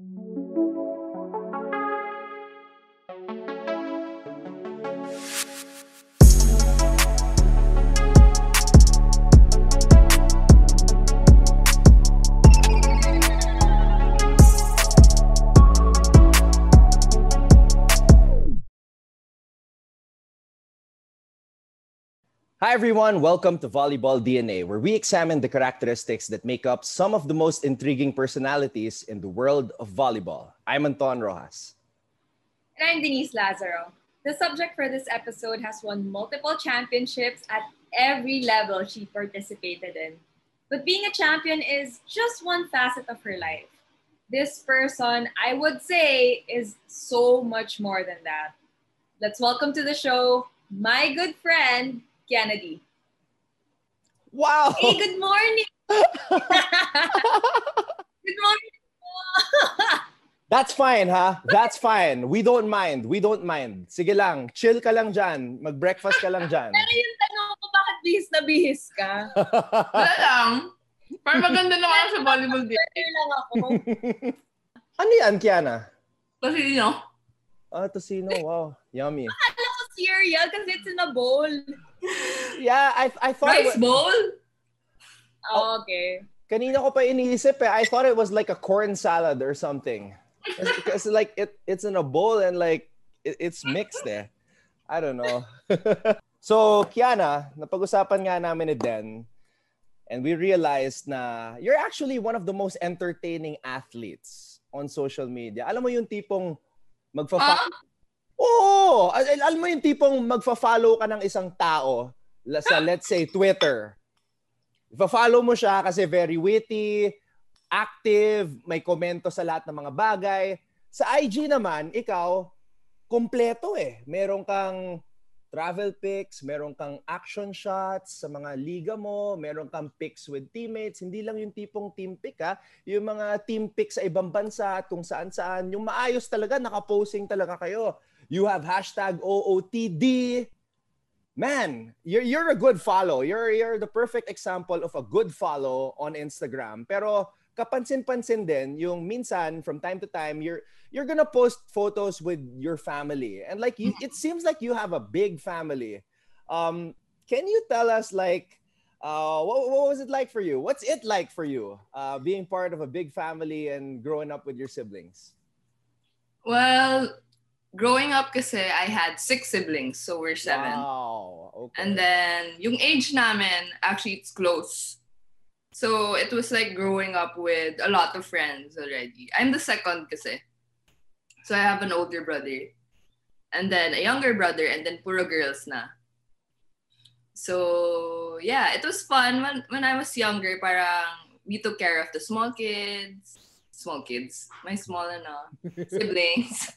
Música Hi, everyone. Welcome to Volleyball DNA, where we examine the characteristics that make up some of the most intriguing personalities in the world of volleyball. I'm Anton Rojas. And I'm Denise Lazaro. The subject for this episode has won multiple championships at every level she participated in. But being a champion is just one facet of her life. This person, I would say, is so much more than that. Let's welcome to the show my good friend, Kennedy. Wow. Hey, good morning. good morning. That's fine, ha? That's fine. We don't mind. We don't mind. Sige lang. Chill ka lang dyan. Mag-breakfast ka lang dyan. Pero yung tanong ko, bakit bihis na bihis ka? Wala lang. Parang maganda naman ako sa volleyball din. Better lang ako. ano yan, Kiana? Know, Ah, tocino. Wow. Yummy. Akala ko cereal kasi it's in a bowl. Yeah, I, I thought... rice wa- bowl? Oh, okay. Kanina ko pa iniisip eh. I thought it was like a corn salad or something. Because like it it's in a bowl and like it, it's mixed eh. I don't know. so, Kiana, napag-usapan nga namin ni Den and we realized na you're actually one of the most entertaining athletes on social media. Alam mo yung tipong magfa Ah? Oo! Al- al- alam mo yung tipong magfa-follow ka ng isang tao sa let's say Twitter. Ifa-follow mo siya kasi very witty, active, may komento sa lahat ng mga bagay. Sa IG naman, ikaw, kompleto eh. Meron kang travel pics, meron kang action shots sa mga liga mo, meron kang pics with teammates. Hindi lang yung tipong team pic ha, yung mga team pics sa ibang bansa at kung saan-saan. Yung maayos talaga, nakaposing talaga kayo. You have hashtag OOTD. Man, you're, you're a good follow. You're, you're the perfect example of a good follow on Instagram. Pero kapansin-pansin din yung minsan from time to time you're you're gonna post photos with your family and like you, it seems like you have a big family um can you tell us like uh what, what was it like for you what's it like for you uh being part of a big family and growing up with your siblings Well, growing up kasi, I had six siblings, so we're seven. wow okay And then, yung age namin, actually, it's close. So, it was like growing up with a lot of friends already. I'm the second kasi. So, I have an older brother. And then, a younger brother. And then, puro girls na. So, yeah, it was fun. When, when I was younger, parang we took care of the small kids. Small kids. My mm-hmm. small, ano, siblings.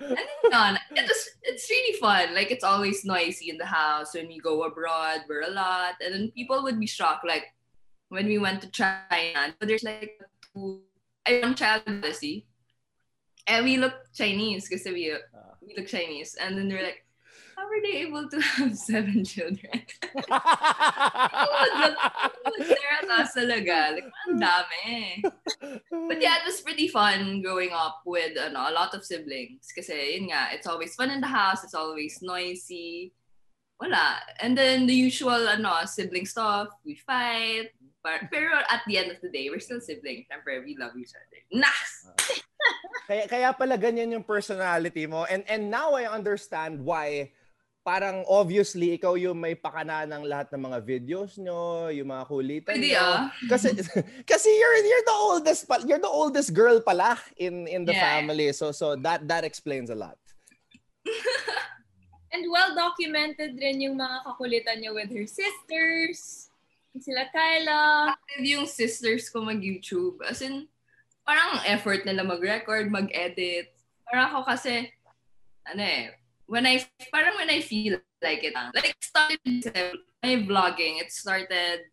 And then it was it's really fun. Like it's always noisy in the house when we go abroad. We're a lot, and then people would be shocked. Like when we went to China, but there's like two. I one child see, and we look Chinese because we ah. we look Chinese, and then they're like, how were they able to have seven children? At us talaga. Like, ang dami. But yeah, it was pretty fun growing up with ano, a lot of siblings. Kasi yun nga, it's always fun in the house, it's always noisy. Wala. And then the usual ano, sibling stuff, we fight. But, pero at the end of the day, we're still siblings. Siyempre, we love each other. Nas! kaya kaya pala ganyan yung personality mo and and now I understand why parang obviously ikaw yung may pakana ng lahat ng mga videos nyo, yung mga kulitan Pwede nyo. ah. Kasi kasi you're you're the oldest pa, you're the oldest girl pala in in the Yeah. family. So so that that explains a lot. And well documented rin yung mga kakulitan niya with her sisters. Sila Kyla. Active yung sisters ko mag-YouTube. As in, parang effort nila mag-record, mag-edit. Parang ako kasi, ano eh, when I, parang when I feel like it, like started my vlogging, it started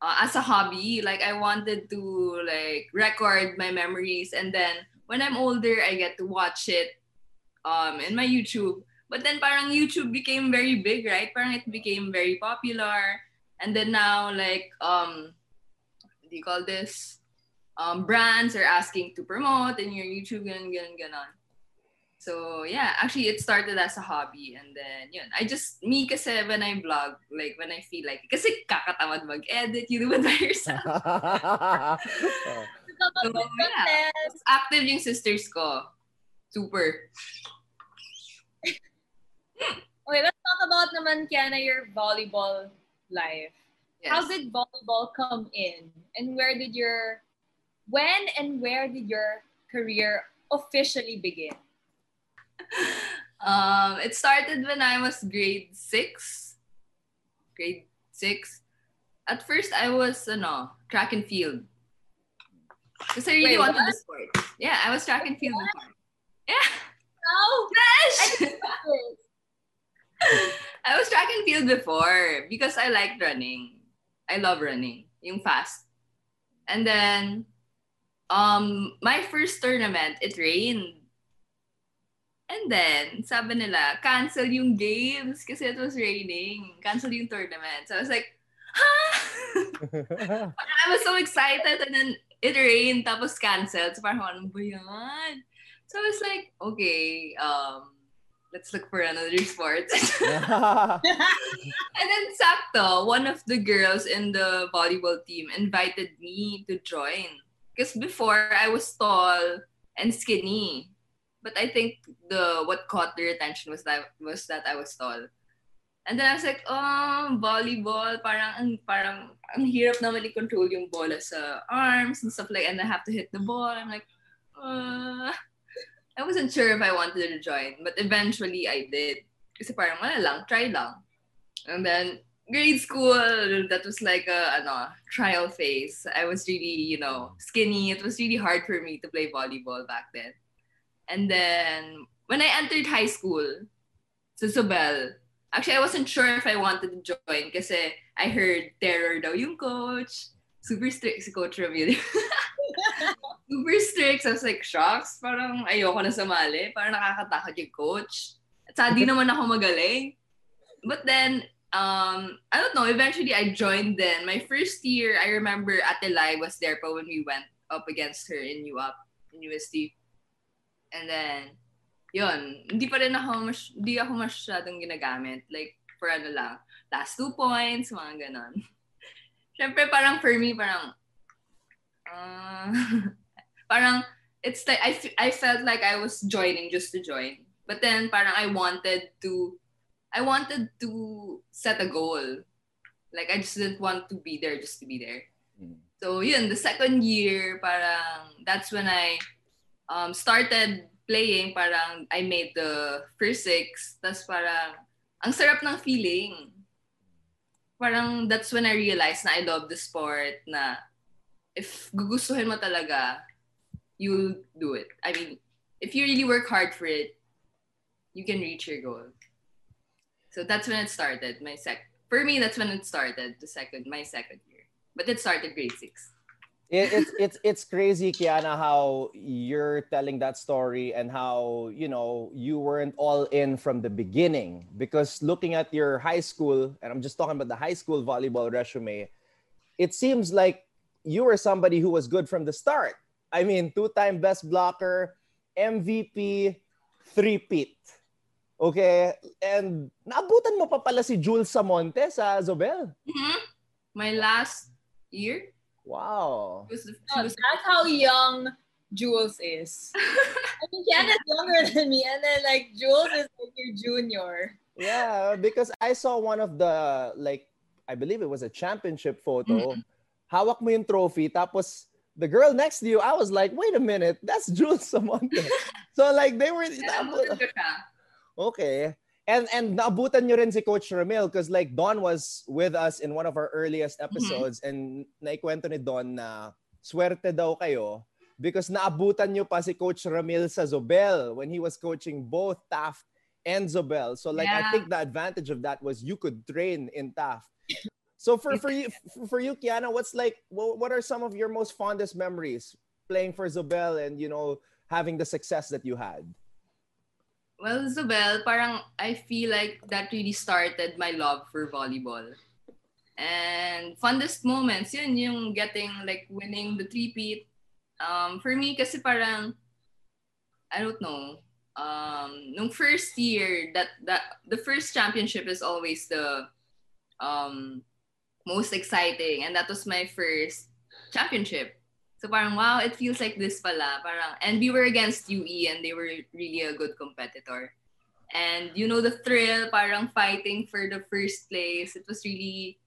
uh, as a hobby. Like I wanted to like record my memories and then when I'm older, I get to watch it um, in my YouTube. But then parang YouTube became very big, right? Parang it became very popular. And then now like um what do you call this? um, brands are asking to promote in your YouTube, ganon, ganon, ganon. So yeah, actually it started as a hobby and then yun. I just, me kasi when I vlog, like when I feel like, kasi kakatamad mag-edit, you do it by yourself. So, So, yeah. Active yung sisters ko. Super. Okay, let's talk about naman, Kianna, your volleyball life. Yes. How did volleyball come in? And where did your, when and where did your career officially begin? Um, it started when I was grade six. Grade six. At first, I was ano, track and field. Because I really Wait, wanted what? the sport. Yeah, I was track and field before. Yeah. Oh, Gosh! I was track and field before because I liked running. I love running. Yung fast. And then, um, my first tournament, it rained. And then, sabi nila, cancel yung games kasi it was raining. Cancel yung tournament. So I was like, ha? I was so excited and then it rained tapos canceled. So parang ano ba yan? So I was like, okay, um, let's look for another sport. and then sakto, one of the girls in the volleyball team invited me to join. Because before I was tall and skinny. But I think the what caught their attention was that was that I was tall. And then I was like, oh, volleyball, parang ang parang ang hirap naman i-control yung bola sa arms and stuff like and I have to hit the ball. I'm like, uh, I wasn't sure if I wanted to join, but eventually I did. Kasi parang wala lang, try lang. And then grade school, that was like a ano, trial phase. I was really, you know, skinny. It was really hard for me to play volleyball back then. And then when I entered high school, sa Sobel, actually I wasn't sure if I wanted to join kasi I heard terror daw yung coach. Super strict si Coach Ramil. super strict. So I was like, shocks. Parang ayoko na sumali. Parang nakakatakot yung coach. At saka di naman ako magaling. But then, um, I don't know, eventually I joined then. My first year, I remember Ate Lai was there pa when we went up against her in UAP, in UST. And then, yun, hindi pa rin ako, mas, hindi ako masyadong ginagamit. Like, for ano lang, last two points, mga ganon. Siyempre, parang for me, parang, uh, parang, it's like, I, I felt like I was joining just to join. But then, parang I wanted to, I wanted to set a goal. Like, I just didn't want to be there just to be there. Mm. So, yun, the second year, parang, that's when I um, started playing, parang I made the first six. Tapos parang, ang sarap ng feeling. Parang that's when I realized na I love the sport, na if gugustuhin mo talaga, you'll do it. I mean, if you really work hard for it, you can reach your goal. So that's when it started. My sec for me, that's when it started. The second, my second year. But it started grade six. It, it's it's it's crazy, Kianna, how you're telling that story and how you know you weren't all in from the beginning. Because looking at your high school, and I'm just talking about the high school volleyball resume, it seems like you were somebody who was good from the start. I mean, two-time best blocker, MVP, three-peat. Okay? And naabutan mo pa pala si Jules Samonte sa Zobel. Mhm. My last year Wow. was she was that's how young Jules is. I mean, Kianna's younger than me, and then like Jules is like your junior. Yeah, because I saw one of the like I believe it was a championship photo. Mm-hmm. Hawak mo yung trophy tapos the girl next to you, I was like, "Wait a minute, that's Jules Samonte." so like they were Naabutan ko. Okay. And and naabutan nyo rin si Coach Ramil because like Dawn was with us in one of our earliest mm-hmm. episodes and naikwento ni Dawn na swerte daw kayo because naabutan nyo pa si Coach Ramil sa Zobel when he was coaching both Taft and Zobel. So like I think the advantage of that was you could train in Taft. So for for you for you Kianna, what's like what, what are some of your most fondest memories playing for Zobel and you know having the success that you had? Well, Zobel, parang I feel like that really started my love for volleyball. And fondest moments, yun yung getting like winning the three-peat Um, for me, kasi parang, I don't know, um, nung first year, that, that the first championship is always the um, most exciting. And that was my first championship. So parang, wow, it feels like this pala. Parang, and we were against UE and they were really a good competitor. And you know, the thrill, parang fighting for the first place. It was really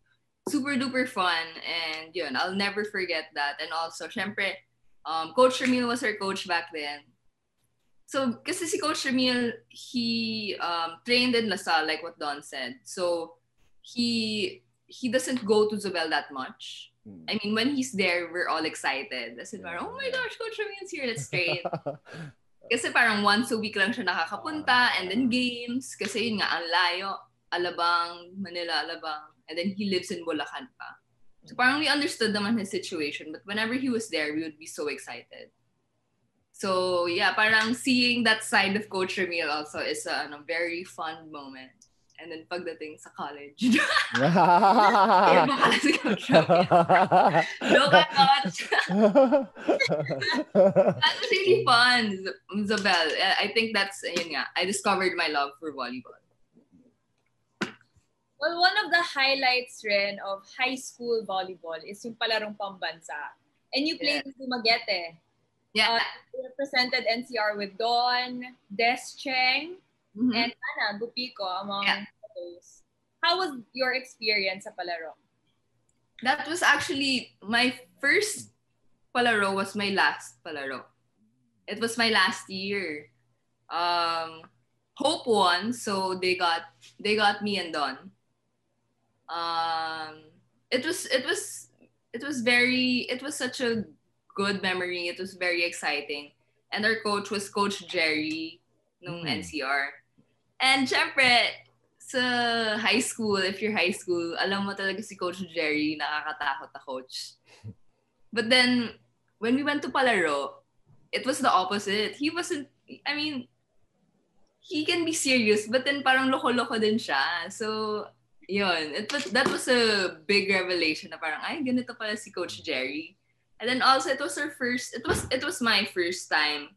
super duper fun. And yun, I'll never forget that. And also, syempre, um, Coach Ramil was our coach back then. So, kasi si Coach Ramil, he um, trained in LaSalle, like what Dawn said. So, he he doesn't go to Zobel that much. I mean, when he's there, we're all excited. As in, parang, oh my gosh, Coach Ramil's here, let's train. Kasi parang once a week lang siya nakakapunta and then games. Kasi yun nga, ang layo. Alabang, Manila, Alabang. And then he lives in Bulacan pa. So parang we understood naman his situation. But whenever he was there, we would be so excited. So yeah, parang seeing that side of Coach Ramil also is a ano, very fun moment. And then pagdating sa college, Kaya ba pala si Coach Ramil? Look at Coach! That was really fun, Zabel. I think that's, yun nga, I discovered my love for volleyball. Well, one of the highlights rin of high school volleyball is yung palarong pambansa. And you played in Dumaguete. Yeah. Uh, you represented NCR with Don, Des Cheng, Mhm. and Ana Gupico among Yeah. those. How was your experience sa palaro? That was actually my first palaro was my last palaro. It was my last year. Um, Hope won, so they got they got me and Dawn. Um, it was it was it was very it was such a good memory. It was very exciting, and our coach was Coach Jerry, nung Mm. NCR. And syempre, sa high school, if you're high school, alam mo talaga si Coach Jerry, nakakatakot na coach. But then, when we went to Palaro, it was the opposite. He wasn't, I mean, he can be serious, but then parang loko-loko din siya. So, yun. It was, that was a big revelation na parang, ay, ganito pala si Coach Jerry. And then also, it was our first, it was, it was my first time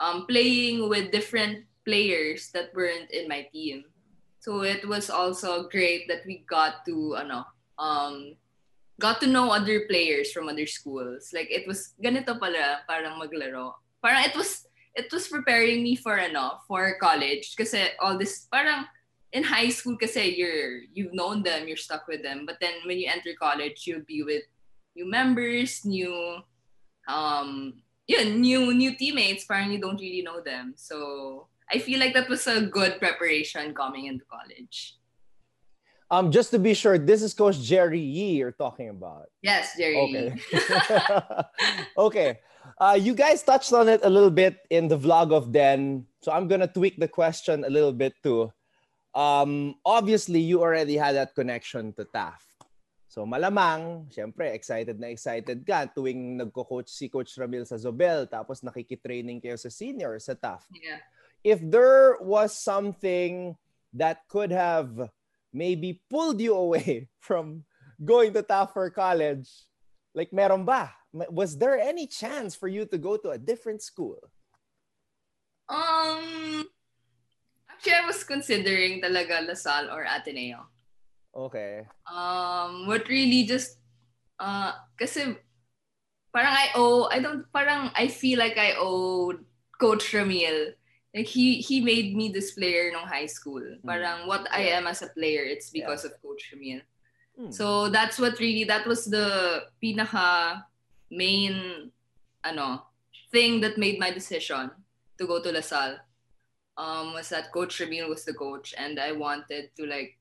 um, playing with different players that weren't in my team. So it was also great that we got to ano um got to know other players from other schools. Like it was ganito pala parang maglaro. Parang it was it was preparing me for ano for college kasi all this parang in high school kasi you're you've known them, you're stuck with them. But then when you enter college, you'll be with new members, new um yeah, new new teammates, you don't really know them. So I feel like that was a good preparation coming into college. Um, just to be sure, this is Coach Jerry Yee you're talking about. Yes, Jerry. Okay. okay. Uh, you guys touched on it a little bit in the vlog of Den. So I'm going to tweak the question a little bit too. Um, obviously, you already had that connection to Taft. So malamang, syempre, excited na excited ka tuwing nagko-coach si Coach Ramil sa Zobel tapos nakikitraining kayo sa senior sa Taft. Yeah. If there was something that could have maybe pulled you away from going to Taft for college, like meron ba? Was there any chance for you to go to a different school? Um, actually, I was considering talaga LaSalle or Ateneo. Okay. Um, what really just, uh, kasi parang I owe, I don't, parang I feel like I owe Coach Ramil. Like he he made me this player nung high school. Parang what I am as a player, it's because of Coach Ramil. Hmm. So that's what really that was the pinaka main ano thing that made my decision to go to LaSalle. Um, was that Coach Ramil was the coach and I wanted to like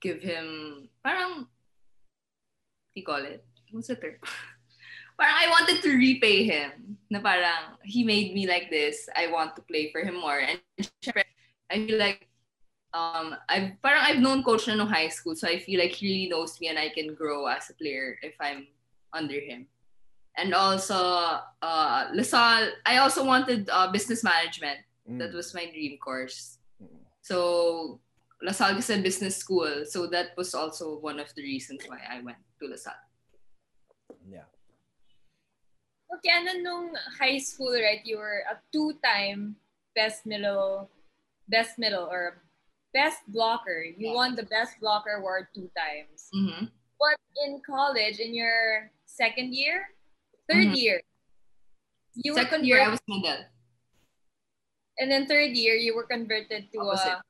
give him parang what do you call it? What's the term? parang I wanted to repay him. Na parang he made me like this. I want to play for him more. And I feel like um I've parang I've known coach na nung high school, so I feel like he really knows me and I can grow as a player if I'm under him. And also uh LaSalle, I also wanted uh, business management. Mm. That was my dream course. Mm. So LaSalle is a business school, so that was also one of the reasons why I went to LaSalle. Yeah. Okay, ano nung high school, right, you were a two-time best middle, best middle or best blocker. You won the best blocker award two times. Mhm. But in college, in your second year, 3rd Mhm. year, you were Second year, I was middle. and then third year, you were converted to Opposite. a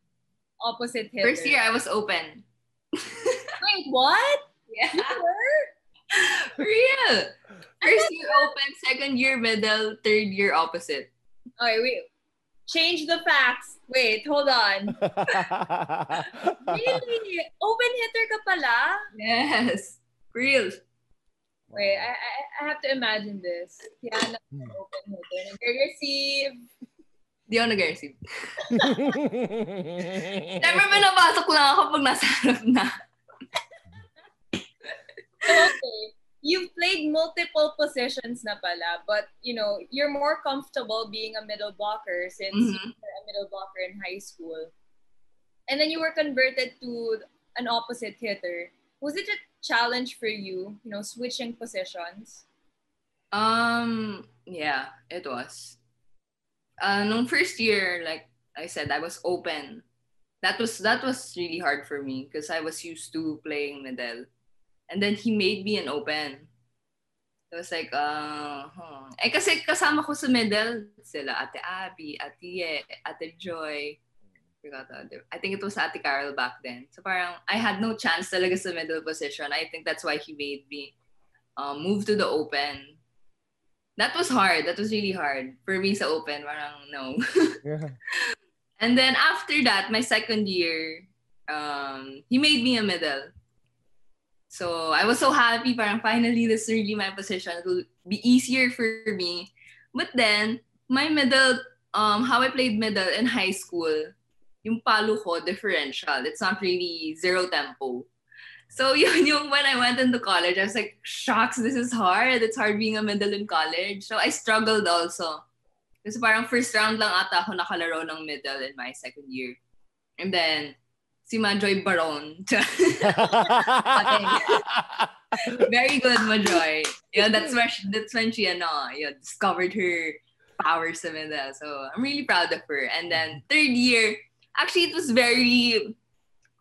opposite hitter. First year, I was open. Wait, what? Yeah. You were? Real. First year open, second year middle, third year opposite. Okay, wait. Change the facts. Wait, hold on. Really? Open hitter ka pala? Yes. Real. Wait, I, I, I have to imagine this. Kianna, Hmm. open hitter. Nag-receive. Di ako nag-receive. Never ba napasok lang ako pag nasa harap na. Okay. You've played multiple positions na pala, but you know, you're more comfortable being a middle blocker since Mhm. you were a middle blocker in high school. And then you were converted to an opposite hitter. Was it a challenge for you, you know, switching positions? Um, yeah, it was. Uh, nung first year, like I said, I was open. That was that was really hard for me because I was used to playing middle, and then he made me an open. It was like, uh, huh. eh kasi kasama ko sa middle sila Ate Abby, Ate Ye, Ate Joy. I think it was Ate Carol back then. So parang I had no chance talaga sa middle position. I think that's why he made me um, move to the open. That was hard. That was really hard. For me sa open, parang no. and then after that, my second year, um, he made me a middle. So I was so happy, parang finally this is really my position. It will be easier for me. But then, my middle, um, how I played middle in high school, yung palo ko, differential. It's not really zero tempo. So yun yung when I went into college, I was like, shucks, this is hard. It's hard being a middle in college. So I struggled also. Kasi parang first round lang ata ako nakalaro ng middle in my second year. And then, si Majoy Baron. Very good, Majoy. Yeah, that's where she, that's when she ano, yun, discovered her power sa middle. So I'm really proud of her. And then third year, actually it was very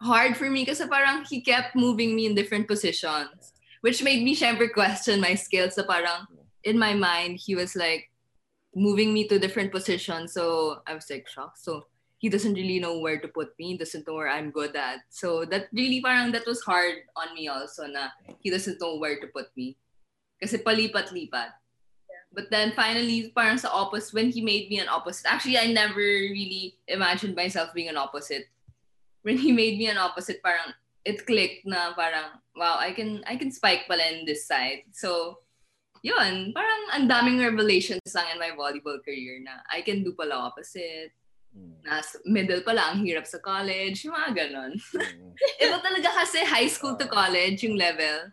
hard for me kasi parang he kept moving me in different positions. Which made me syempre question my skills. So parang in my mind, he was like moving me to different positions. So I was like shocked. So he doesn't really know where to put me, He doesn't know where I'm good at. So that really parang that was hard on me also na he doesn't know where to put me. Kasi palipat-lipat. But then finally, parang sa opposite, when he made me an opposite, actually I never really imagined myself being an opposite. When he made me an opposite, parang it clicked na parang, wow, I can I can spike pala in this side. So, yun, parang ang daming revelations lang in my volleyball career na I can do pala opposite. Nas middle pala, ang hirap sa college, yung mga ganon. Iba talaga kasi high school to college yung level.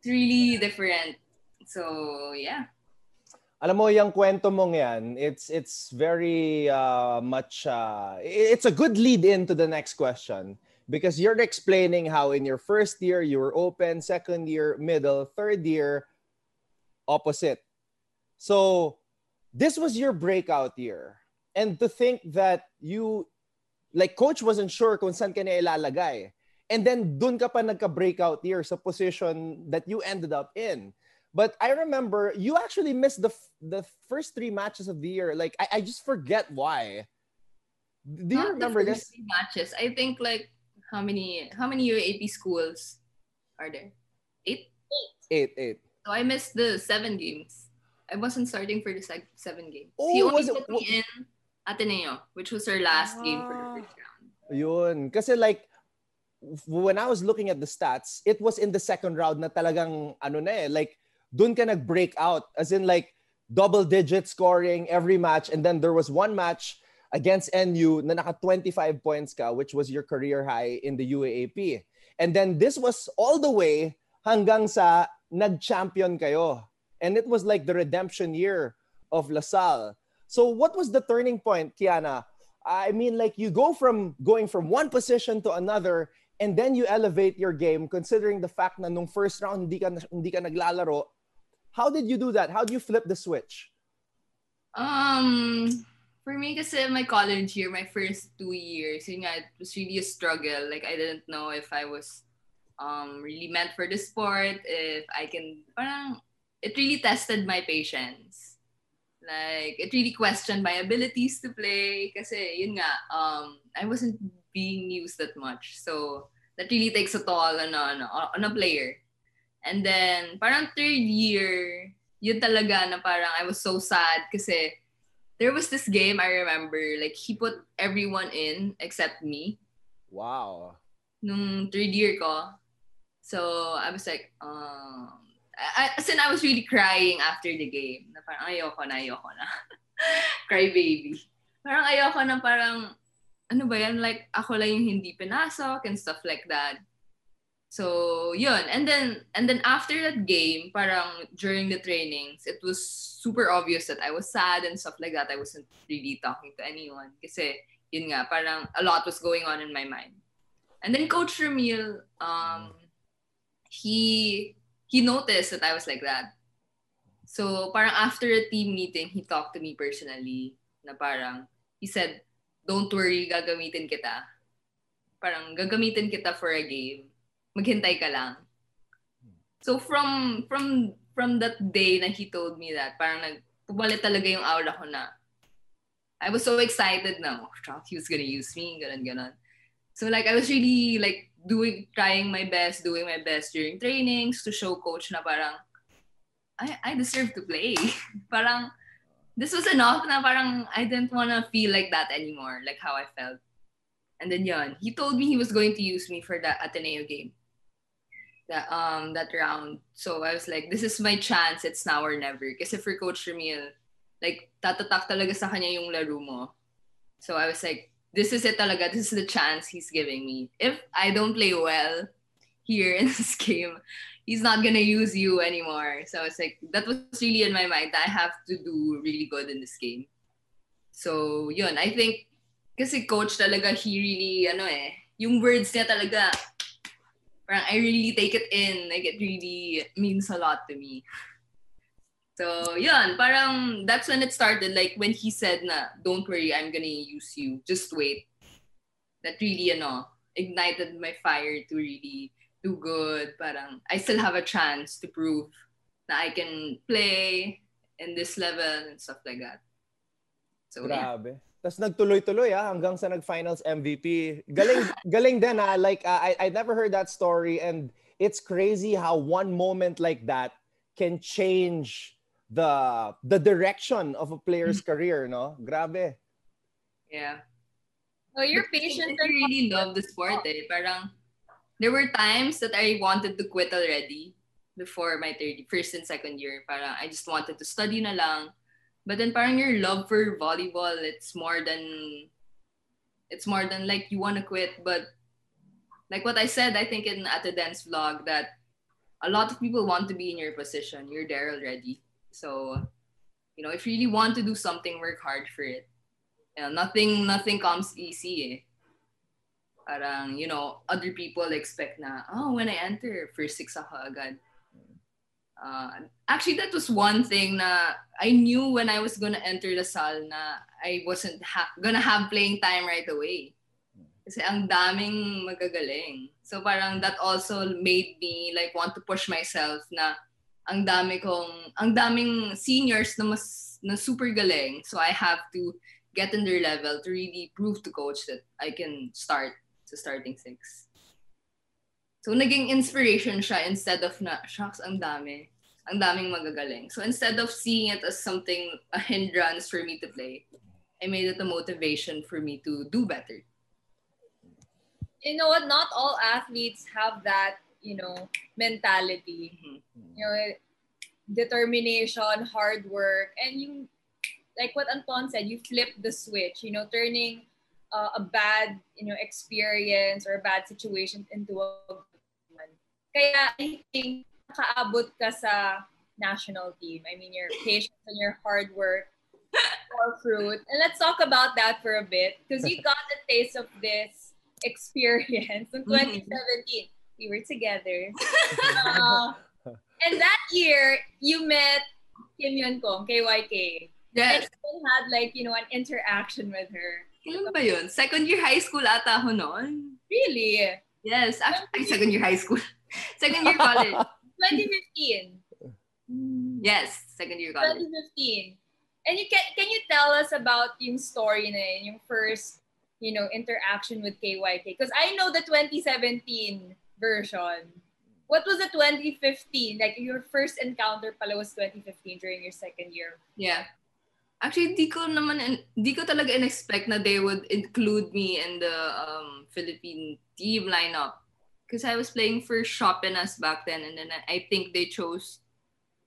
It's really different. So, yeah. Alam mo, yung kwento mong yan, it's, it's very uh, much, uh, it's a good lead in to the next question. Because you're explaining how in your first year, you were open, second year, middle, third year, opposite. So, this was your breakout year. And to think that you, like, coach wasn't sure kung saan ka ilalagay. And then, dun ka pa nagka-breakout year sa position that you ended up in. But I remember you actually missed the f- the first three matches of the year. Like I, I just forget why. Do you Not remember the this? three matches? I think like how many how many UAAP schools are there? Eight. Eight, eight. So I missed the seven games. I wasn't starting for the sec- seven games. Oh, he only was it- put me in Ateneo, which was our last game for the Ah. first round. Yun. Kasi like when I was looking at the stats, it was in the second round na talagang ano na eh, like dun ka nag-break out as in like double digit scoring every match and then there was one match against NU na naka 25 points ka which was your career high in the UAAP. And then this was all the way hanggang sa nag-champion kayo. And it was like the redemption year of LaSalle. So what was the turning point, Kiana? I mean, like you go from going from one position to another, and then you elevate your game, considering the fact na nung first round hindi ka, hindi ka naglalaro. How did you do that? How do you flip the switch? Um, for me, kasi my college year, my first two years, yun nga, it was really a struggle. Like, I didn't know if I was um, really meant for the sport, if I can, parang, it really tested my patience. Like, it really questioned my abilities to play. Nga, um, I wasn't being used that much. So, that really takes a toll on, on, on a player. And then, parang third year, yun talaga na parang I was so sad kasi there was this game I remember, like he put everyone in except me. Wow. Nung third year ko. So I was like, um, I, as in I was really crying after the game. Na parang ayoko na, ayoko na. Cry baby. Parang ayoko na parang, ano ba yan? Like, ako lang yung hindi pinasok and stuff like that. So, yun. And then, and then after that game, parang during the trainings, it was super obvious that I was sad and stuff like that. I wasn't really talking to anyone. Kasi, yun nga, parang a lot was going on in my mind. And then Coach Ramil, um, he, he noticed that I was like that. So, parang after a team meeting, he talked to me personally na parang, he said, don't worry, gagamitin kita. Parang gagamitin kita for a game maghintay ka lang. So from from from that day na he told me that, parang nagpumalit talaga yung aura ko na I was so excited na, oh, he was gonna use me, ganun, ganun. So like, I was really like doing, trying my best, doing my best during trainings to show coach na parang, I, I deserve to play. parang, this was enough na parang I didn't wanna feel like that anymore, like how I felt. And then yun, he told me he was going to use me for the Ateneo game that um that round. So I was like, this is my chance. It's now or never. Kasi for Coach Ramil, like tatatak talaga sa kanya yung laro mo. So I was like, this is it talaga. This is the chance he's giving me. If I don't play well here in this game, he's not gonna use you anymore. So it's like that was really in my mind. I have to do really good in this game. So yun, I think kasi coach talaga he really ano eh, yung words niya talaga parang I really take it in. Like, it really means a lot to me. So, yun, parang that's when it started. Like, when he said na, don't worry, I'm gonna use you. Just wait. That really, ano, ignited my fire to really do good. Parang, I still have a chance to prove that I can play in this level and stuff like that. So, Grabe. Yeah. Tapos nagtuloy-tuloy ah, hanggang sa nag-finals MVP. Galing, galing din ah. Like, uh, I, I never heard that story and it's crazy how one moment like that can change the the direction of a player's mm-hmm. career, no? Grabe. Yeah. Oh, you're patient. I really love the sport eh. Parang, there were times that I wanted to quit already before my third, first and second year. Parang, I just wanted to study na lang but then parang your love for volleyball, it's more than it's more than like you want to quit. But like what I said, I think in at the dance vlog that a lot of people want to be in your position. You're there already. So, you know, if you really want to do something, work hard for it. You know, nothing nothing comes easy eh. Parang, you know, other people expect na, oh, when I enter, first six ako agad. Uh, actually, that was one thing na I knew when I was gonna enter the sal na I wasn't ha- gonna have playing time right away. Kasi ang daming magagaling. So parang that also made me like want to push myself na ang dami kong, ang daming seniors na mas, na super galing. So I have to get in their level to really prove to coach that I can start sa starting six. So, naging inspiration siya instead of na, shucks, ang dami. Ang daming magagaling. So, instead of seeing it as something, a hindrance for me to play, I made it a motivation for me to do better. You know what? Not all athletes have that, you know, mentality. Mm-hmm. You know, determination, hard work, and you, like what Anton said, you flip the switch, you know, turning uh, a bad, you know, experience or a bad situation into a Kaya I think nakaabot ka sa national team. I mean, your patience and your hard work for fruit. And let's talk about that for a bit because you got a taste of this experience in 2017. Mm-hmm. We were together. Uh, And that year, you met Kim Yeon-koung, KYK. And Yes. you had like, you know, an interaction with her. Kailan ba yun? Second year high school ata ako noon. Really? Yes. Actually, second year high school. second year college. 2015. Yes. Second year college. 2015. And you can can you tell us about yung story na yun, yung first, you know, interaction with KYK? Because I know the 2017 version. What was the 2015? Like your first encounter pala was 2015 during your second year. Yeah. Actually, di ko naman, di ko talaga in-expect na they would include me in the um, Philippine team lineup. Because I was playing for Shopinas back then, and then I think they chose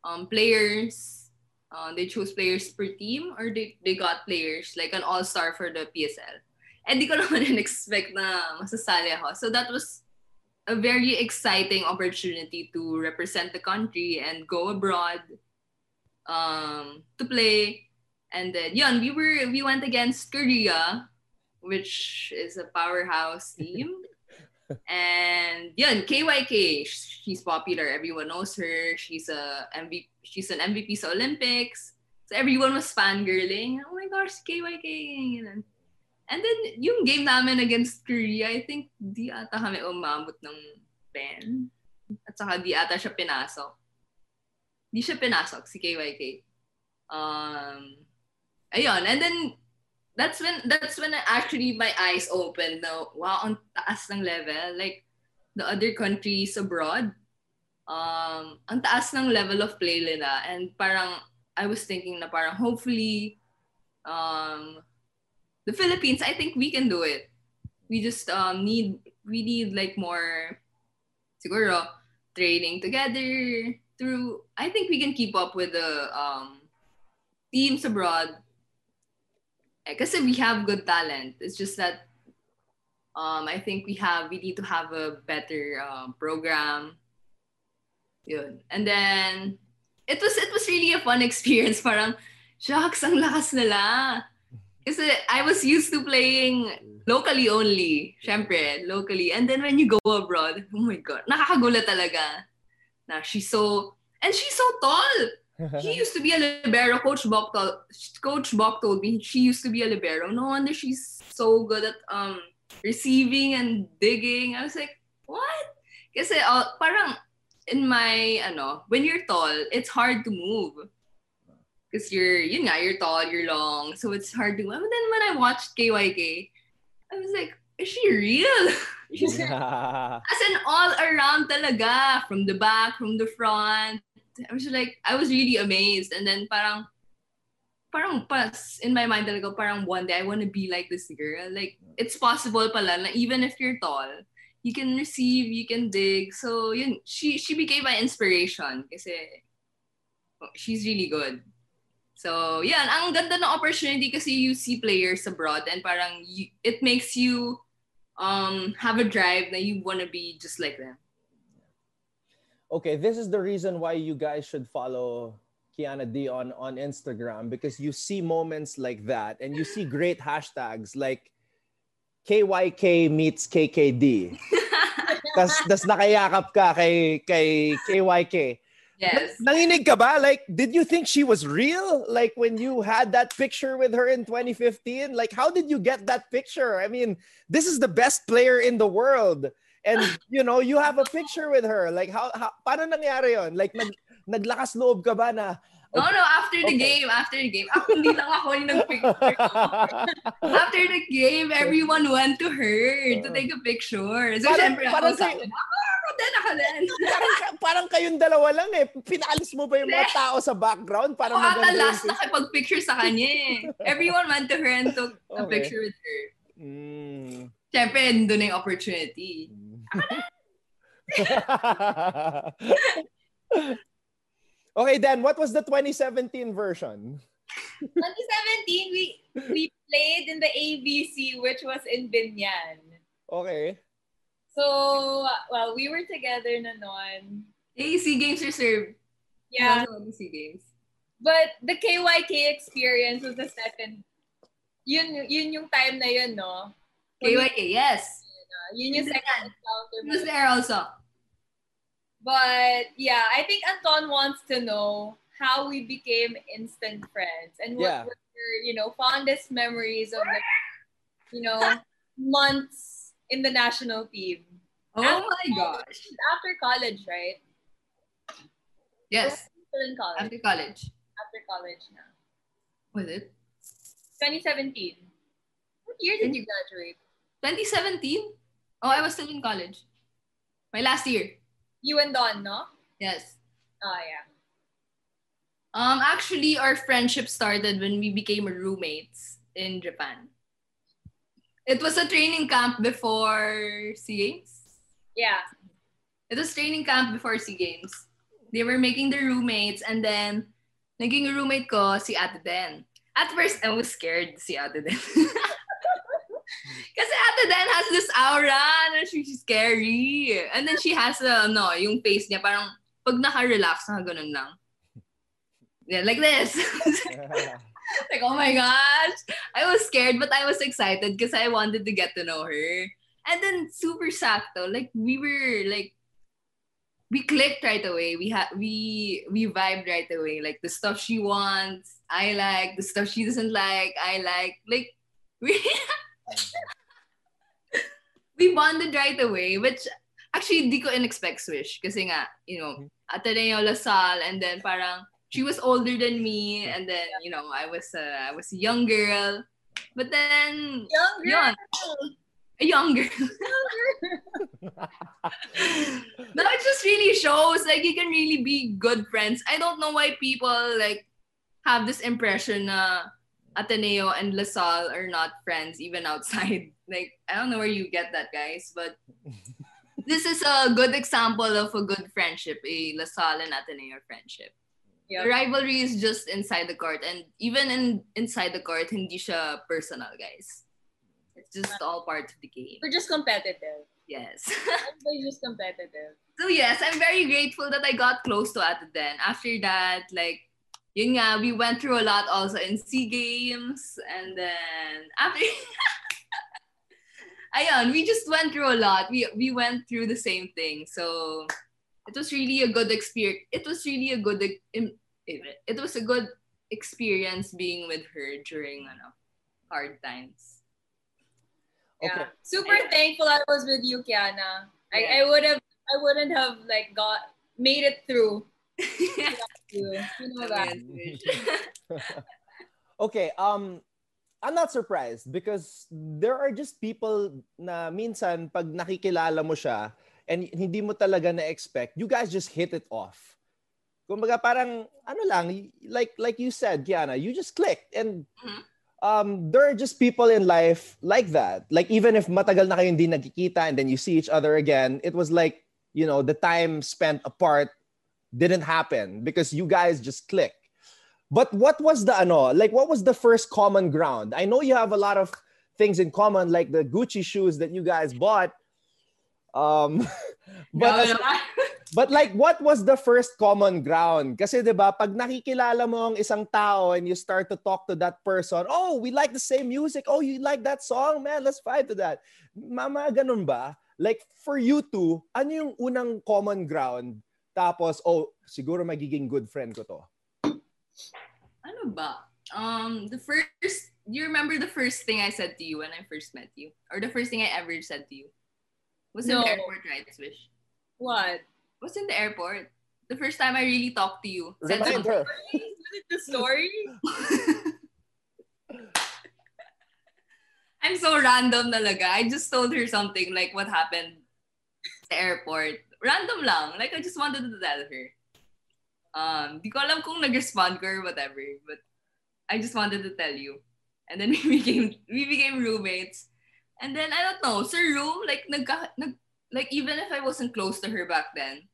um, players. Uh, they chose players per team, or they, they got players, like an all-star for the PSL. And di ko naman in-expect na masasali ako. So that was a very exciting opportunity to represent the country and go abroad um, to play. And then, yun, we were we went against Korea, which is a powerhouse team. And yun, KYK, she's popular. Everyone knows her. She's a MVP. She's an MVP sa Olympics. So everyone was fangirling. Oh my gosh, KYK. Ganun. And then, yung game namin against Korea, I think di ata kami umabot ng 10. At saka di ata siya pinasok. Di siya pinasok, si KYK. Um, ayun. And then, that's when, that's when actually my eyes opened na, wow, ang taas ng level. Like, the other countries abroad, um, ang taas ng level of play nila. And parang, I was thinking na parang, hopefully, um, the Philippines, I think we can do it. We just um, need we need like more siguro training together through I think we can keep up with the um, teams abroad. Eh, kasi we have good talent. It's just that um, I think we have we need to have a better um, program. Yun. And then it was it was really a fun experience. Parang, shucks, ang lakas nila. Kasi I was used to playing locally only. Syempre, locally. And then when you go abroad, oh my God, nakakagulat talaga. Na she's so, and she's so tall. She used to be a libero. Coach Bok told, Coach Bok told me she used to be a libero. No wonder she's so good at um receiving and digging. I was like, what? Kasi uh, parang in my, ano, when you're tall, it's hard to move. Because you're, you know, you're tall, you're long, so it's hard to move. But then when I watched KYK, I was like, is she real? She's as in all around talaga, from the back, from the front. I was like, I was really amazed. And then parang, parang pas in my mind talaga, parang one day I want to be like this girl. Like, it's possible pala na even if you're tall, you can receive, you can dig. So, yun, she, she became my inspiration kasi she's really good. So, yan, ang ganda ng opportunity kasi you see players abroad and parang you, it makes you um, have a drive that you want to be just like them. Okay, this is the reason why you guys should follow Kianna Dy on, on Instagram because you see moments like that and you see great hashtags like KYK meets KKD. tas, tas nakayakap ka kay, kay KYK. Yes. Nanginig ka ba? Like, did you think she was real? Like, when you had that picture with her in 2015? Like, how did you get that picture? I mean, this is the best player in the world. And, you know, you have a picture with her. Like, how, how paano nangyari yon? Like, nag, naglakas loob ka ba na, No, no, after the Okay. game, after the game. Ako, hindi lang ako yung nagpicture. after the game, everyone went to her to take a picture. So, Parang- syempre, parang ako kayo- ako, ako din, ako din. parang, parang kayong dalawa lang eh. Pinalis mo ba yung mga tao sa background para Ako ata last nakipag-picture sa kanya eh. Everyone went to her and took a Okay. picture with her. Mm. Syempre, doon na yung opportunity. okay, Dan, what was the 2017 version? 2017, we we played in the AVC, which was in Biñan. Okay. So, well, we were together na noon. Hey, SEA Games reserve. Yeah, SEA Games. but the KYK experience was the second. Yun, yun yung time na yun, no? KYK, yes. Yun yung second encounter He was there also. But yeah, I think Anton wants to know how we became instant friends and what Yeah. were your, you know, fondest memories of like, you know, months in the national team. Oh my gosh. After college, right? Yes, Still in college. after college. After college na. Was it? 2017. What year did you graduate? 2017? Oh, I was still in college. My last year. You and Don, no? Yes. Oh, yeah. Um, actually, our friendship started when we became roommates in Japan. It was a training camp before SEA Games. Yeah. It was training camp before SEA Games. They were making the roommates and then naging roommate ko si Ate Den. At first, I was scared si Ate Den. Den has this aura na she's scary. And then she has uh, a, no, yung face niya parang pag naka-relax, na ganun lang. Yeah, like this. like, oh my gosh. I was scared, but I was excited because I wanted to get to know her. And then super sakto. Like we were like we clicked right away. We had we we vibed right away. Like the stuff she wants, I like. The stuff she doesn't like, I like. Like we we bonded right away, which actually di ko in-expect Swish. Kasi nga, you know, mm-hmm. Ateneo La Salle and then parang she was older than me and then, you know, I was a, I was a young girl. But then, Young yun, a young girl. no, it just really shows like you can really be good friends. I don't know why people like have this impression na Ateneo and La Salle are not friends even outside. Like I don't know where you get that, guys, but this is a good example of a good friendship, a La Salle and Ateneo friendship. Yeah. The rivalry is just inside the court, and even in inside the court, hindi siya personal, guys. It's just all part of the game. We're just competitive. Yes. Everybody's just competitive. So yes, I'm very grateful that I got close to Ate Den. After that, like, yun nga, we went through a lot also in SEA Games. And then, after, ayun, we just went through a lot. We, we went through the same thing. So, it was really a good experience. It was really a good, it was a good experience being with her during, ano, hard times. Yeah. Okay. Super thankful I was with you, Kianna. I, Yeah. I would have I wouldn't have like got made it through. You, you know that. okay, um, I'm not surprised because there are just people na minsan pag nakikilala mo siya and hindi mo talaga na-expect, you guys just hit it off. Kumbaga parang ano lang, like like you said, Kianna, you just clicked and Mhm. um, there are just people in life like that. Like even if matagal na kayo hindi nagkikita and then you see each other again, it was like, you know, the time spent apart didn't happen because you guys just click. But what was the ano? Like what was the first common ground? I know you have a lot of things in common like the Gucci shoes that you guys bought. Um but No. But like, what was the first common ground? Kasi 'di ba pag nakikilala mo ang isang tao and you start to talk to that person, oh, we like the same music. Oh, you like that song? Man, let's fight to that. Mama, ganun ba? Like, for you two, ano yung unang common ground? Tapos, oh, siguro magiging good friend ko to. Ano ba? Um, the first, do you remember the first thing I said to you when I first met you? Or the first thing I ever said to you? Was in No. the airport, right, Swish? What? Was in the airport. The first time I really talked to you. Said Remind her. Was it the story? I'm so random talaga. I just told her something like what happened at the airport. Random lang. Like I just wanted to tell her. Um, di ko alam kung nag-respond ko or whatever, but I just wanted to tell you. And then we became we became roommates. And then I don't know, sa room like nagka, nag like even if I wasn't close to her back then,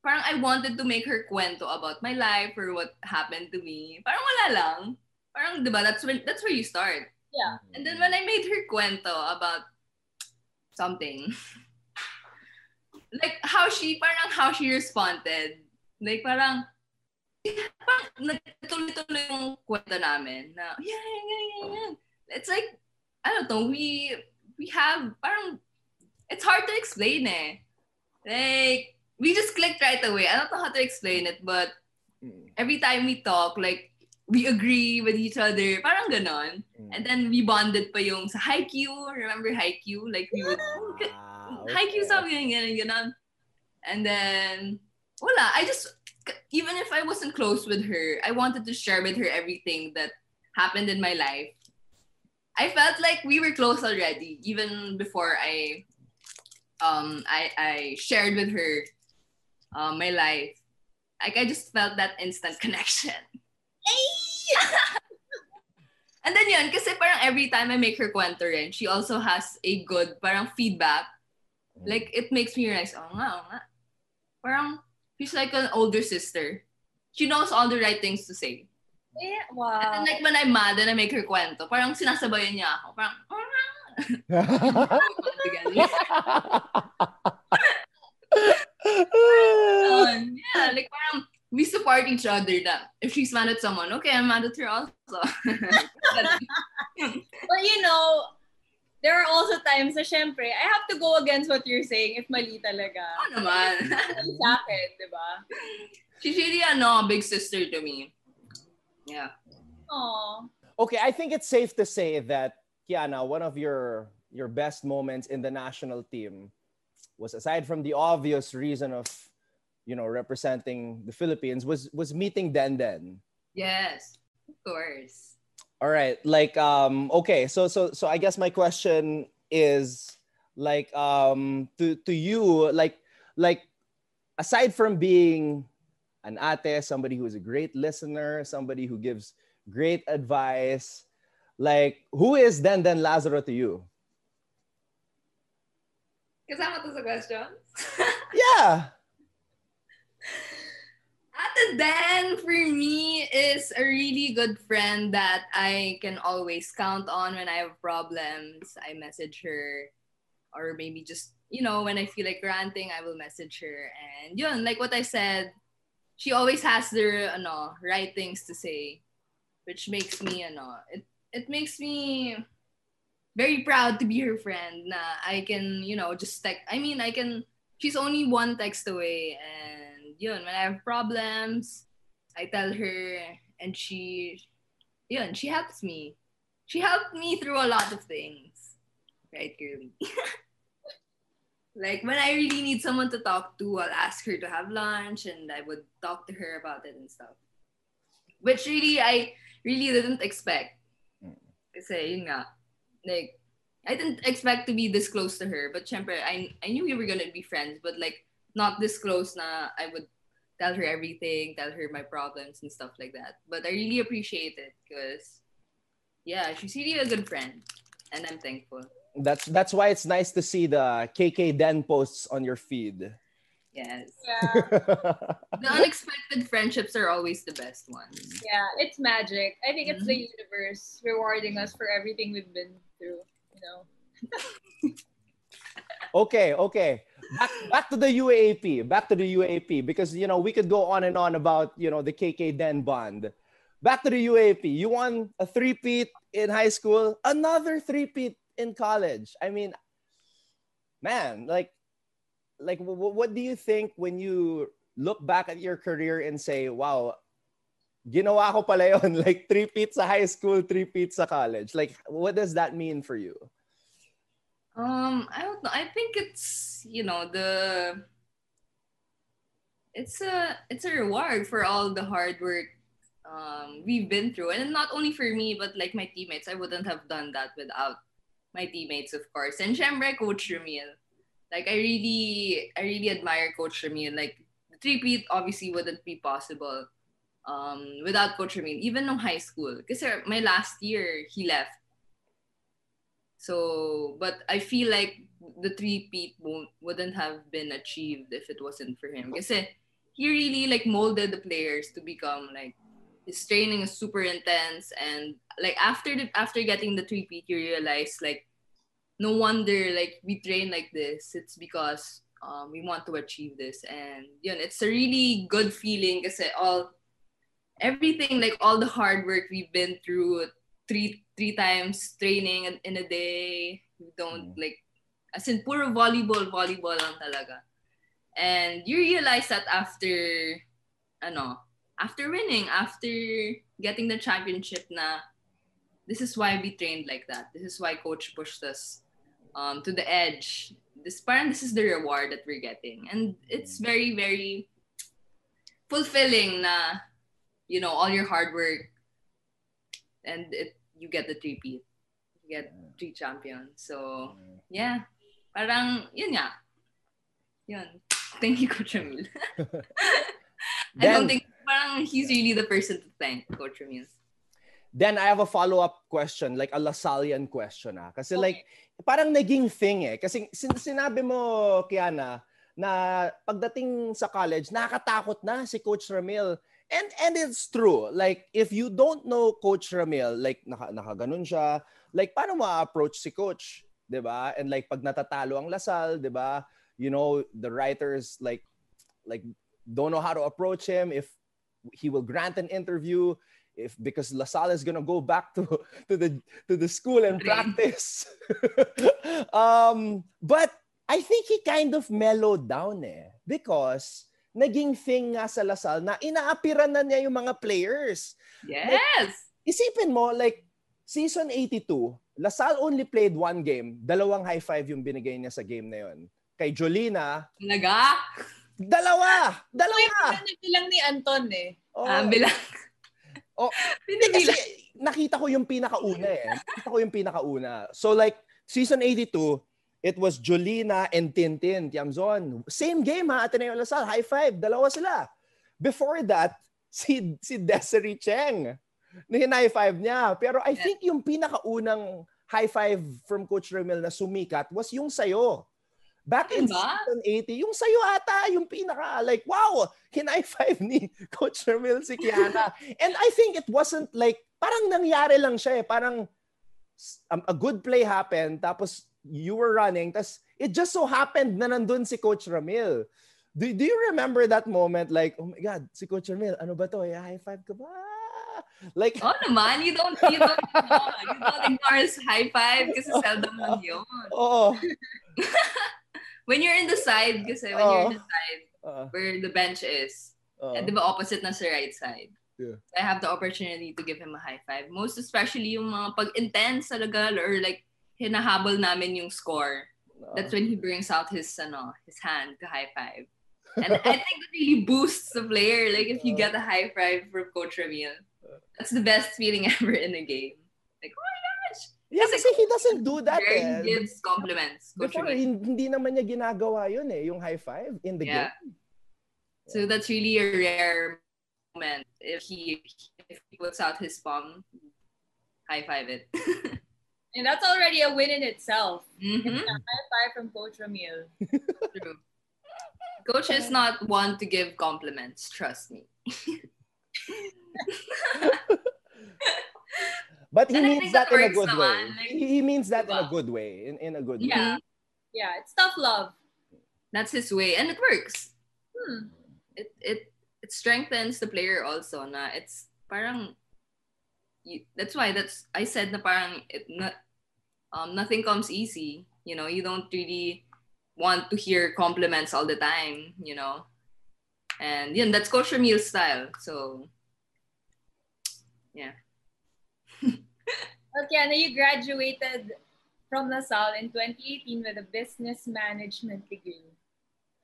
parang I wanted to make her kwento about my life or what happened to me. Parang wala lang. Parang 'di ba? That's when that's where you start. Yeah. And then when I made her kwento about something, like how she, parang how she responded, like parang, parang nagtuloy-tuloy yung kwento namin na, yeah, yeah, yeah, yeah. It's like, I don't know, we, we have, parang, it's hard to explain eh. Like, we just clicked right away. I don't know how to explain it, but every time we talk, like, we agree with each other. Parang ganon. Mm. And then we bonded pa yung sa Haikyuu. Remember Haikyuu? Like, we would, Haikyuu okay. sabi ganyan, ganyan, ganon. And then, wala. I just, even if I wasn't close with her, I wanted to share with her everything that happened in my life. I felt like we were close already, even before I, um, I, I shared with her, um, my life. Like I just felt that instant connection. And then yun, kasi parang every time I make her kwento rin, she also has a good parang feedback. Mm. Like, it makes me realize, oh nga, oh nga. Parang, she's like an older sister. She knows all the right things to say. Yeah, And then like when I'm mad and I make her kwento, parang sinasabayan niya ako. Parang, oh nga. Together. Yeah, like parang we support each other na if she's mad at someone, okay, I'm mad at her also. But you know, there are also times na syempre, I have to go against what you're saying if mali talaga. Oo naman. Mali sa akin, di ba? She's really ano, big sister to me. Yeah. Aw. Okay, I think it's safe to say that Kianna, one of your your best moments in the national team was aside from the obvious reason of you know representing the Philippines was was meeting Denden. Yes. Of course. All right, like um okay, so so so I guess my question is like um to to you like like aside from being an ate, somebody who is a great listener, somebody who gives great advice, like who is Denden Lazaro to you? Kasama to sa questions? Yeah. Dan, for me, is a really good friend that I can always count on when I have problems. I message her. Or maybe just, you know, when I feel like ranting, I will message her. And yun, like what I said, she always has the ano, right things to say. Which makes me, ano, it, it makes me very proud to be her friend na I can, you know, just text. I mean, I can, she's only one text away and yun, when I have problems, I tell her and she, yun, she helps me. She helped me through a lot of things. Right, girly? like when I really need someone to talk to, I'll ask her to have lunch and I would talk to her about it and stuff. Which really, I really didn't expect. Kasi yun nga, like, I didn't expect to be this close to her, but syempre, I, I knew we were gonna be friends, but like, not this close na I would tell her everything, tell her my problems and stuff like that. But I really appreciate it because, yeah, she's really a good friend, and I'm thankful. That's that's why it's nice to see the KK Den posts on your feed. Yes. Yeah. The unexpected friendships are always the best ones. Yeah, it's magic. I think it's the mm-hmm. universe rewarding us for everything we've been through, you know. okay, okay. Back, back to the UAAP. Back to the UAAP because you know we could go on and on about you know the KK Den bond. Back to the UAAP. You won a three-peat in high school, another three-peat in college. I mean, man, like, like w- what do you think when you look back at your career and say, "Wow, ginawa ko pala yun. Like three-peat sa high school, three-peat sa college." Like, what does that mean for you? Um, I don't know. I think it's you know the it's a it's a reward for all the hard work um we've been through, and not only for me but like my teammates. I wouldn't have done that without my teammates, of course. And syempre, Coach Ramil. Like I really I really admire Coach Ramil. Like the three-peat obviously wouldn't be possible um without Coach Ramil, even in high school. Because my last year he left. So, but I feel like the three-peat won't, wouldn't have been achieved if it wasn't for him. Kasi he really like molded the players to become like his training is super intense and like after the after getting the three-peat you realize like no wonder like we train like this. It's because um, we want to achieve this and yun, it's a really good feeling kasi all everything like all the hard work we've been through three three times training in, a day. We don't like as in puro volleyball, volleyball lang talaga. And you realize that after, ano, after winning, after getting the championship na, this is why we trained like that. This is why coach pushed us um, to the edge. This parang this is the reward that we're getting. And it's very, very fulfilling na, you know, all your hard work and it, you get the three-peat. You get three champions. So, yeah. Parang, yun nga. Yun. Thank you, Coach Emil. I don't think, parang he's really the person to thank, Coach Emil. Then I have a follow-up question, like a Lasallian question ah. Kasi like, parang naging thing eh. Kasi sin- sinabi mo, Kiana, na pagdating sa college, nakakatakot na si Coach Ramil. And and it's true. Like, if you don't know Coach Ramil, like, naka, nakaganon siya, like, paano ma-approach si Coach? 'Di ba? And like, pag natatalo ang La Salle, 'di ba? You know, the writers, like, like, don't know how to approach him, if he will grant an interview, if because La Salle is gonna go back to to the to the school and practice. um, but I think he kind of mellowed down eh because naging thing nga sa Lasal na inaapiran na niya yung mga players. Yes! Isipin mo, like, season 82, Lasal only played one game. Dalawang high five yung binigay niya sa game na yon. Kay Jolina, Talaga? dalawa! Dalawa! yung bilang ni Anton eh. Oh, Ah, bilang. Oh, Hindi, kasi nakita ko yung pinakauna eh. Nakita ko yung pinakauna. So like, season 82, it was Jolina and Tintin, Tiamzon. Same game ha, Ateneo Lasal. High five, dalawa sila. Before that, si, si Desiree Cheng. High five niya. Pero I think yung pinakaunang high five from Coach Remel na sumikat was yung sayo. Back in Diba? season 80, yung sayo ata, yung pinaka, like, wow, high five ni Coach Remel si Kiana. And I think it wasn't like, parang nangyari lang siya eh. Parang um, a good play happened, tapos you were running, tapos it just so happened na nandun si Coach Ramil. Do, do you remember that moment? Like, oh my God, si Coach Ramil, ano ba to? Eh, high five ka ba? Like, Oh naman, you don't, you don't, you don't ignore high five kasi seldom lang yun. oo. When you're in the side, kasi when Oh. you're in the side Uh, where the bench is, uh, eh, di ba opposite na sa right side? Yeah. I have the opportunity to give him a high five. Most especially yung mga pag-intense talaga or like hinahabol namin yung score. That's when he brings out his ano, his hand to high five. And I think that really boosts the player. Like if you get a high five from Coach Ramil, that's the best feeling ever in a game. Like, oh my gosh! yeah, kasi he doesn't do that Very eh. gives compliments, Coach Before, Ramil. hin- hindi naman niya ginagawa yun eh, yung high five in the Yeah. game. So that's really a rare moment if he if he puts out his palm, high five it. And that's already a win in itself. Mhm. High five from Coach Ramil. True. Coach is not one to give compliments, trust me. But he And means that that in a works good way. like, He, he means that in a good way. In, in a good way. Yeah. Yeah, it's tough love. That's his way, and it works. Hmm. It it it strengthens the player also. Na it's parang you, that's why that's I said na parang it not um nothing comes easy. You know, you don't really want to hear compliments all the time. You know, and yeah, that's Coach Ramil's style. So yeah. Okay, now you graduated from La Salle in 2018 with a business management degree.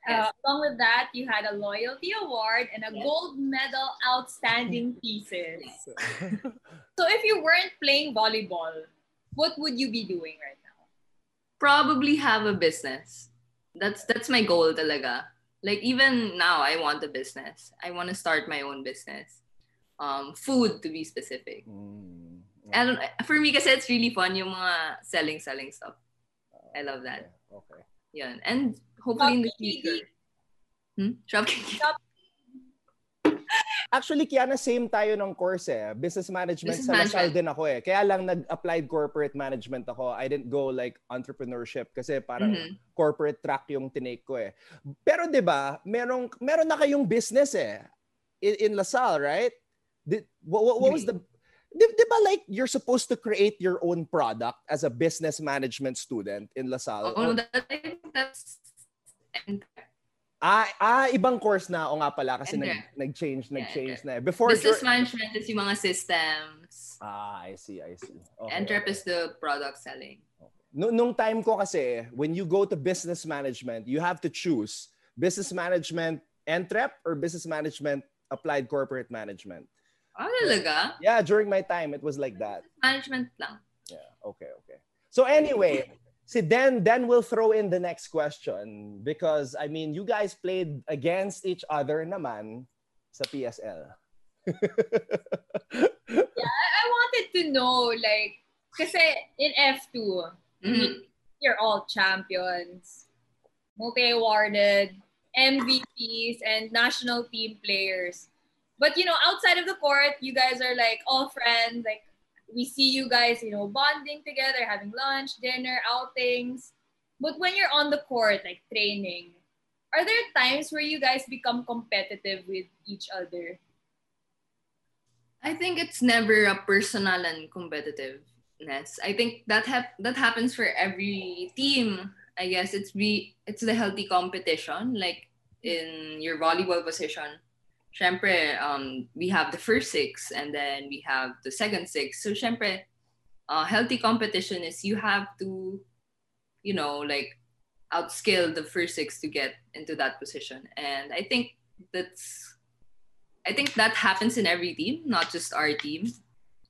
Uh, along with that, you had a loyalty award and a gold medal outstanding thesis. So if you weren't playing volleyball, what would you be doing right now? probably have a business. That's that's my goal talaga. Like even now I want a business. I want to start my own business. Um food to be specific. Mm, I don't for me kasi it's really fun yung mga selling selling stuff. I love that. Okay. Yun. And hopefully in the future. Hmm? Shop KD. Actually, Kiana, same tayo ng course eh. Business management Business sa Lasal din ako eh. Kaya lang nag-applied corporate management ako. I didn't go like entrepreneurship kasi parang Mhm. corporate track yung tinake ko eh. Pero 'di ba, merong meron na kayong business eh in, in Lasal, right? Did, what, what, what was the di, di ba like you're supposed to create your own product as a business management student in Lasal? Oh, no, that, that's Ah, ah, ibang course na o nga pala kasi nag, nag-change, Yeah, nag-change entrep. na. eh. Before Business management is yung mga systems. Ah, I see, I see. Okay, Entrep okay. is the product selling. Nung, nung time ko kasi, when you go to business management, you have to choose business management entrep or business management applied corporate management. Ah, talaga? Yeah, during my time, it was like that. Management lang. Yeah, okay, okay. So anyway, see, then then we'll throw in the next question because I mean, you guys played against each other naman sa PSL. Yeah, I wanted to know, like, kasi in F2, Mhm. you're all champions, multi-awarded, MVPs, and national team players. But, you know, outside of the court, you guys are like all friends. Like, we see you guys, you know, bonding together, having lunch, dinner, outings. But when you're on the court, like training, are there times where you guys become competitive with each other? I think it's never a personal and competitiveness. I think that hap- that happens for every team. I guess it's be it's the healthy competition. Like in your volleyball position, syempre, um, we have the first six and then we have the second six. So syempre, uh, healthy competition is you have to, you know, like outskill the first six to get into that position. And I think that's I think that happens in every team, not just our team.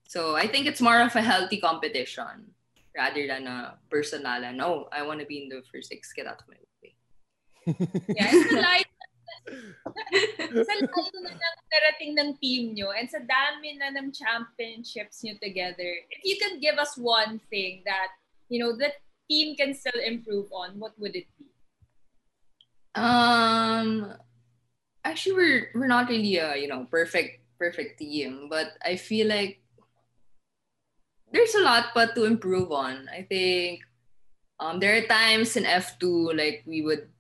So I think it's more of a healthy competition rather than a personal and oh, I want to be in the first six, get out of my way. Yeah, and sa light, sa layo na ng narating ng team nyo and sa dami na ng championships nyo together, if you could give us one thing that, you know, the team can still improve on, what would it be? Um, actually, we're we're not really a you know perfect perfect team, but I feel like there's a lot but to improve on. I think um, there are times in F two like we would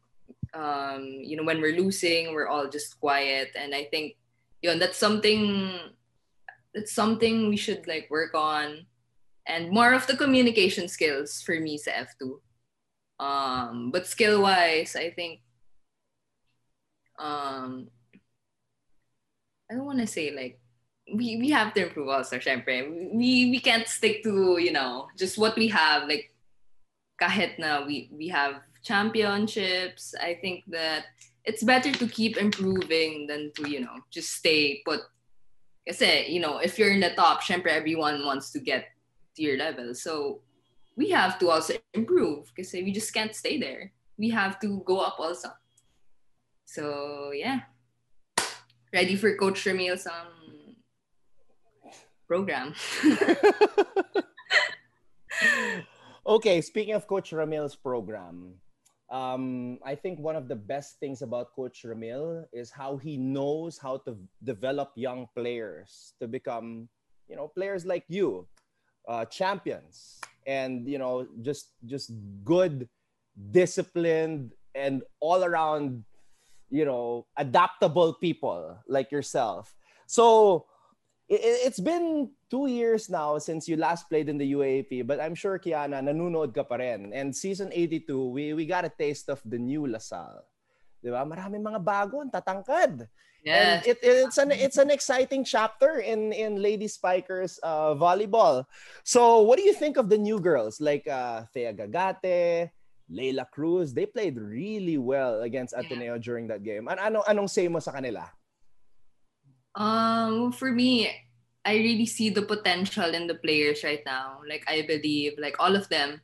um, you know when we're losing, we're all just quiet, and I think you know that's something that's something we should like work on, and more of the communication skills for me sa F two. Um, but skill wise, I think um I don't want to say like we we have to improve also syempre. We we can't stick to, you know, just what we have like kahit na we we have championships, I think that it's better to keep improving than to, you know, just stay put. Kasi, you know, if you're in the top, syempre everyone wants to get to your level. So we have to also improve because we just can't stay there. We have to go up also. So yeah, ready for Coach Ramil's um program. okay, speaking of Coach Ramil's program, um, I think one of the best things about Coach Ramil is how he knows how to develop young players to become, you know, players like you, uh, champions, and you know, just just good, disciplined, and all around, you know, adaptable people like yourself. So it, it's been two years now since you last played in the UAP, but I'm sure, Kiana, nanonood ka pa rin. And season 82, we, we got a taste of the new Lasal. Di ba? Maraming mga bago, ang tatangkad. And Yes. it, it's an it's an exciting chapter in in Lady Spikers uh, volleyball. So, what do you think of the new girls like uh, Thea Gagate, Leila Cruz? They played really well against Yeah. Ateneo during that game. An ano anong say mo sa kanila? Um, for me, I really see the potential in the players right now. Like I believe, like all of them,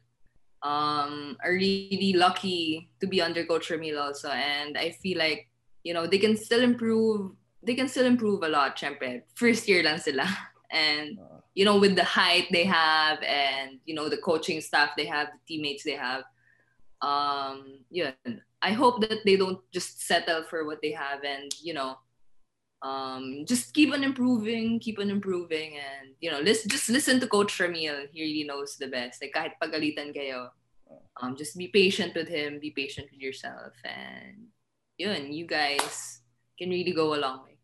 um, are really lucky to be under Coach Ramil also, and I feel like you know they can still improve. They can still improve a lot. Syempre, first year lang sila, and you know with the height they have, and you know the coaching staff they have, the teammates they have. Um, yeah, I hope that they don't just settle for what they have, and you know um, just keep on improving, keep on improving, and you know, listen, just listen to Coach Ramil. He really knows the best. Like kahit pagalitan kayo, um, just be patient with him, be patient with yourself, and yun, you guys can really go a long way.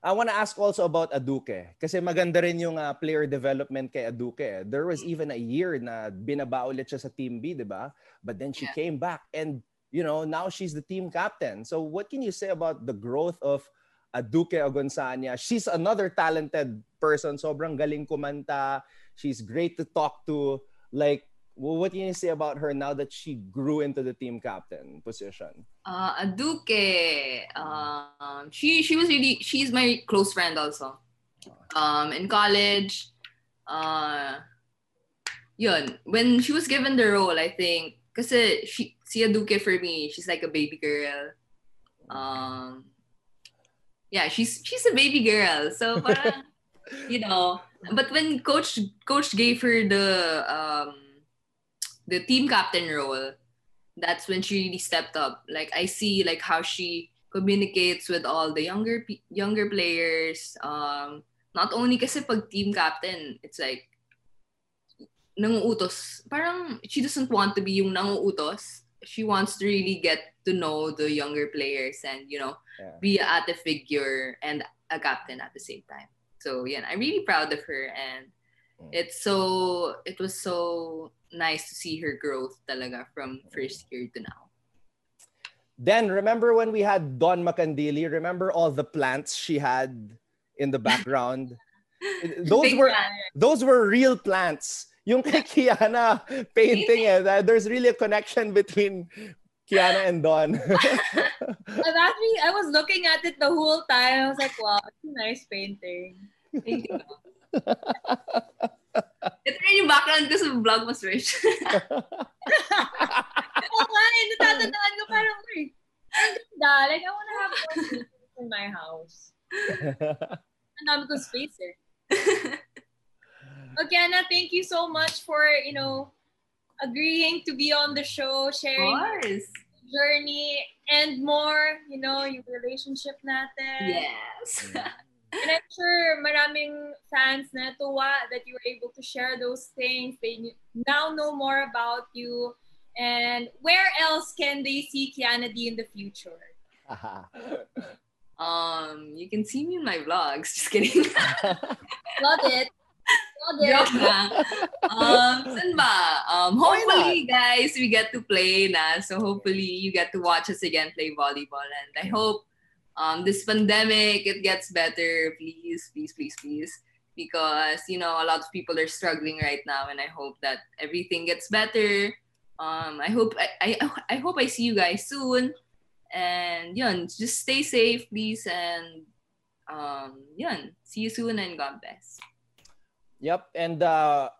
I want to ask also about Aduke. Kasi maganda rin yung uh, player development kay Aduke. There was even a year na binaba ulit siya sa Team B, di ba? But then she Yeah. came back and you know, now she's the team captain. So what can you say about the growth of Aduke Ogunsanya? She's another talented person. Sobrang galing kumanta. She's great to talk to. Like, what can you say about her now that she grew into the team captain position? Uh, Aduke, um, she she was really she's my close friend also. Um, in college, uh, yun, when she was given the role, I think, kasi she, si Aduke for me, she's like a baby girl. Um, yeah, she's she's a baby girl. So parang, you know, but when coach coach gave her the um the team captain role, that's when she really stepped up. Like I see like how she communicates with all the younger younger players. Um, not only kasi pag team captain, it's like nanguutos. Parang she doesn't want to be yung nanguutos. She wants to really get to know the younger players and you know Yeah. be at a figure and a captain at the same time. So yeah, I'm really proud of her and Mm. it's so it was so nice to see her growth talaga from first year to now. Then remember when we had Dawn Macandili? Remember all the plants she had in the background? those Big were fan. those were real plants. Yung kay Kiana painting eh, that there's really a connection between Kiana and Don. I've actually, I was looking at it the whole time. I was like, wow, it's a nice painting. Thank you. Ito rin yung background ko sa vlog mas rich. Oo nga eh, natatandaan ko parang, uy, ang ganda. Like, I wanna have more in my house. Ang dami kong space eh. Okay, Anna, thank you so much for, you know, agreeing to be on the show, sharing your journey and more, you know, yung relationship natin. Yes. And I'm sure maraming fans na tuwa that you were able to share those things. They now know more about you. And where else can they see Kianna Dy in the future? Um, you can see me in my vlogs. Just kidding. Love it. Joke lang. Um, saan ba? Um, hopefully, guys, we get to play na. So hopefully, you get to watch us again play volleyball. And I hope um, this pandemic, it gets better. Please, please, please, please. Because, you know, a lot of people are struggling right now. And I hope that everything gets better. Um, I hope I, I, I hope I see you guys soon. And yun, just stay safe, please. And um, yun, see you soon and God bless. Yep, and uh,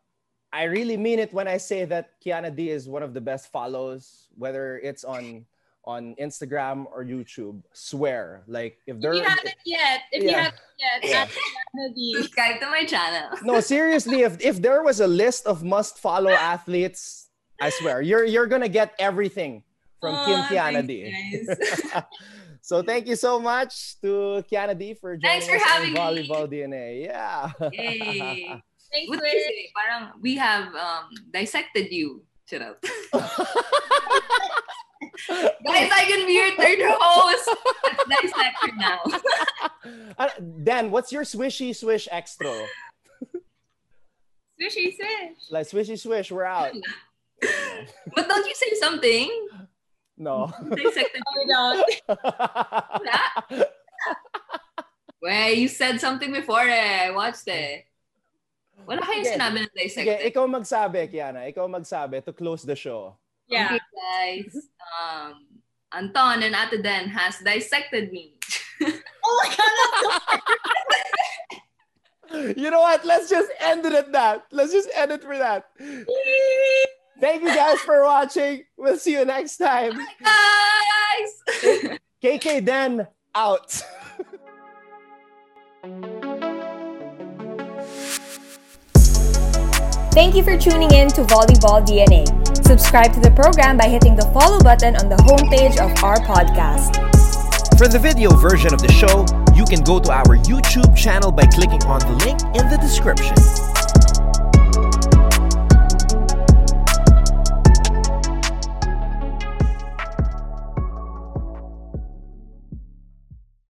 I really mean it when I say that Kianna Dy is one of the best follows, whether it's on on Instagram or YouTube. Swear, like if If there, you haven't yet, if you haven't yet, Yeah. Kianna Dy. Subscribe to my channel. no, seriously, if if there was a list of must follow athletes, I swear you're you're gonna get everything from Kim Kianna Dy. so thank you so much to Kianna Dy for joining Thanks for us on having me. Volleyball DNA. Yeah. Yay. Thanks, What Liz. you say? Parang we have um, dissected you. Shut up. Guys, I can be your third host. Let's dissect now. Uh, Dan, what's your swishy swish extra? Swishy swish. Like swishy swish, we're out. But don't you say something? No. Dissected you. don't. Well, you said something before eh. I watched it. Wala kayong Sige. sinabi na Sige, dissected. ikaw magsabi, Kianna. Ikaw magsabi to close the show. Yeah. Okay, guys. Um, Anton and Ate Den has dissected me. Oh my God, that's so You know what? Let's just end it at that. Let's just end it for that. Thank you guys for watching. We'll see you next time. Bye guys! KK Den out. Thank you for tuning in to Volleyball DNA. Subscribe to the program by hitting the follow button on the homepage of our podcast. For the video version of the show, you can go to our YouTube channel by clicking on the link in the description.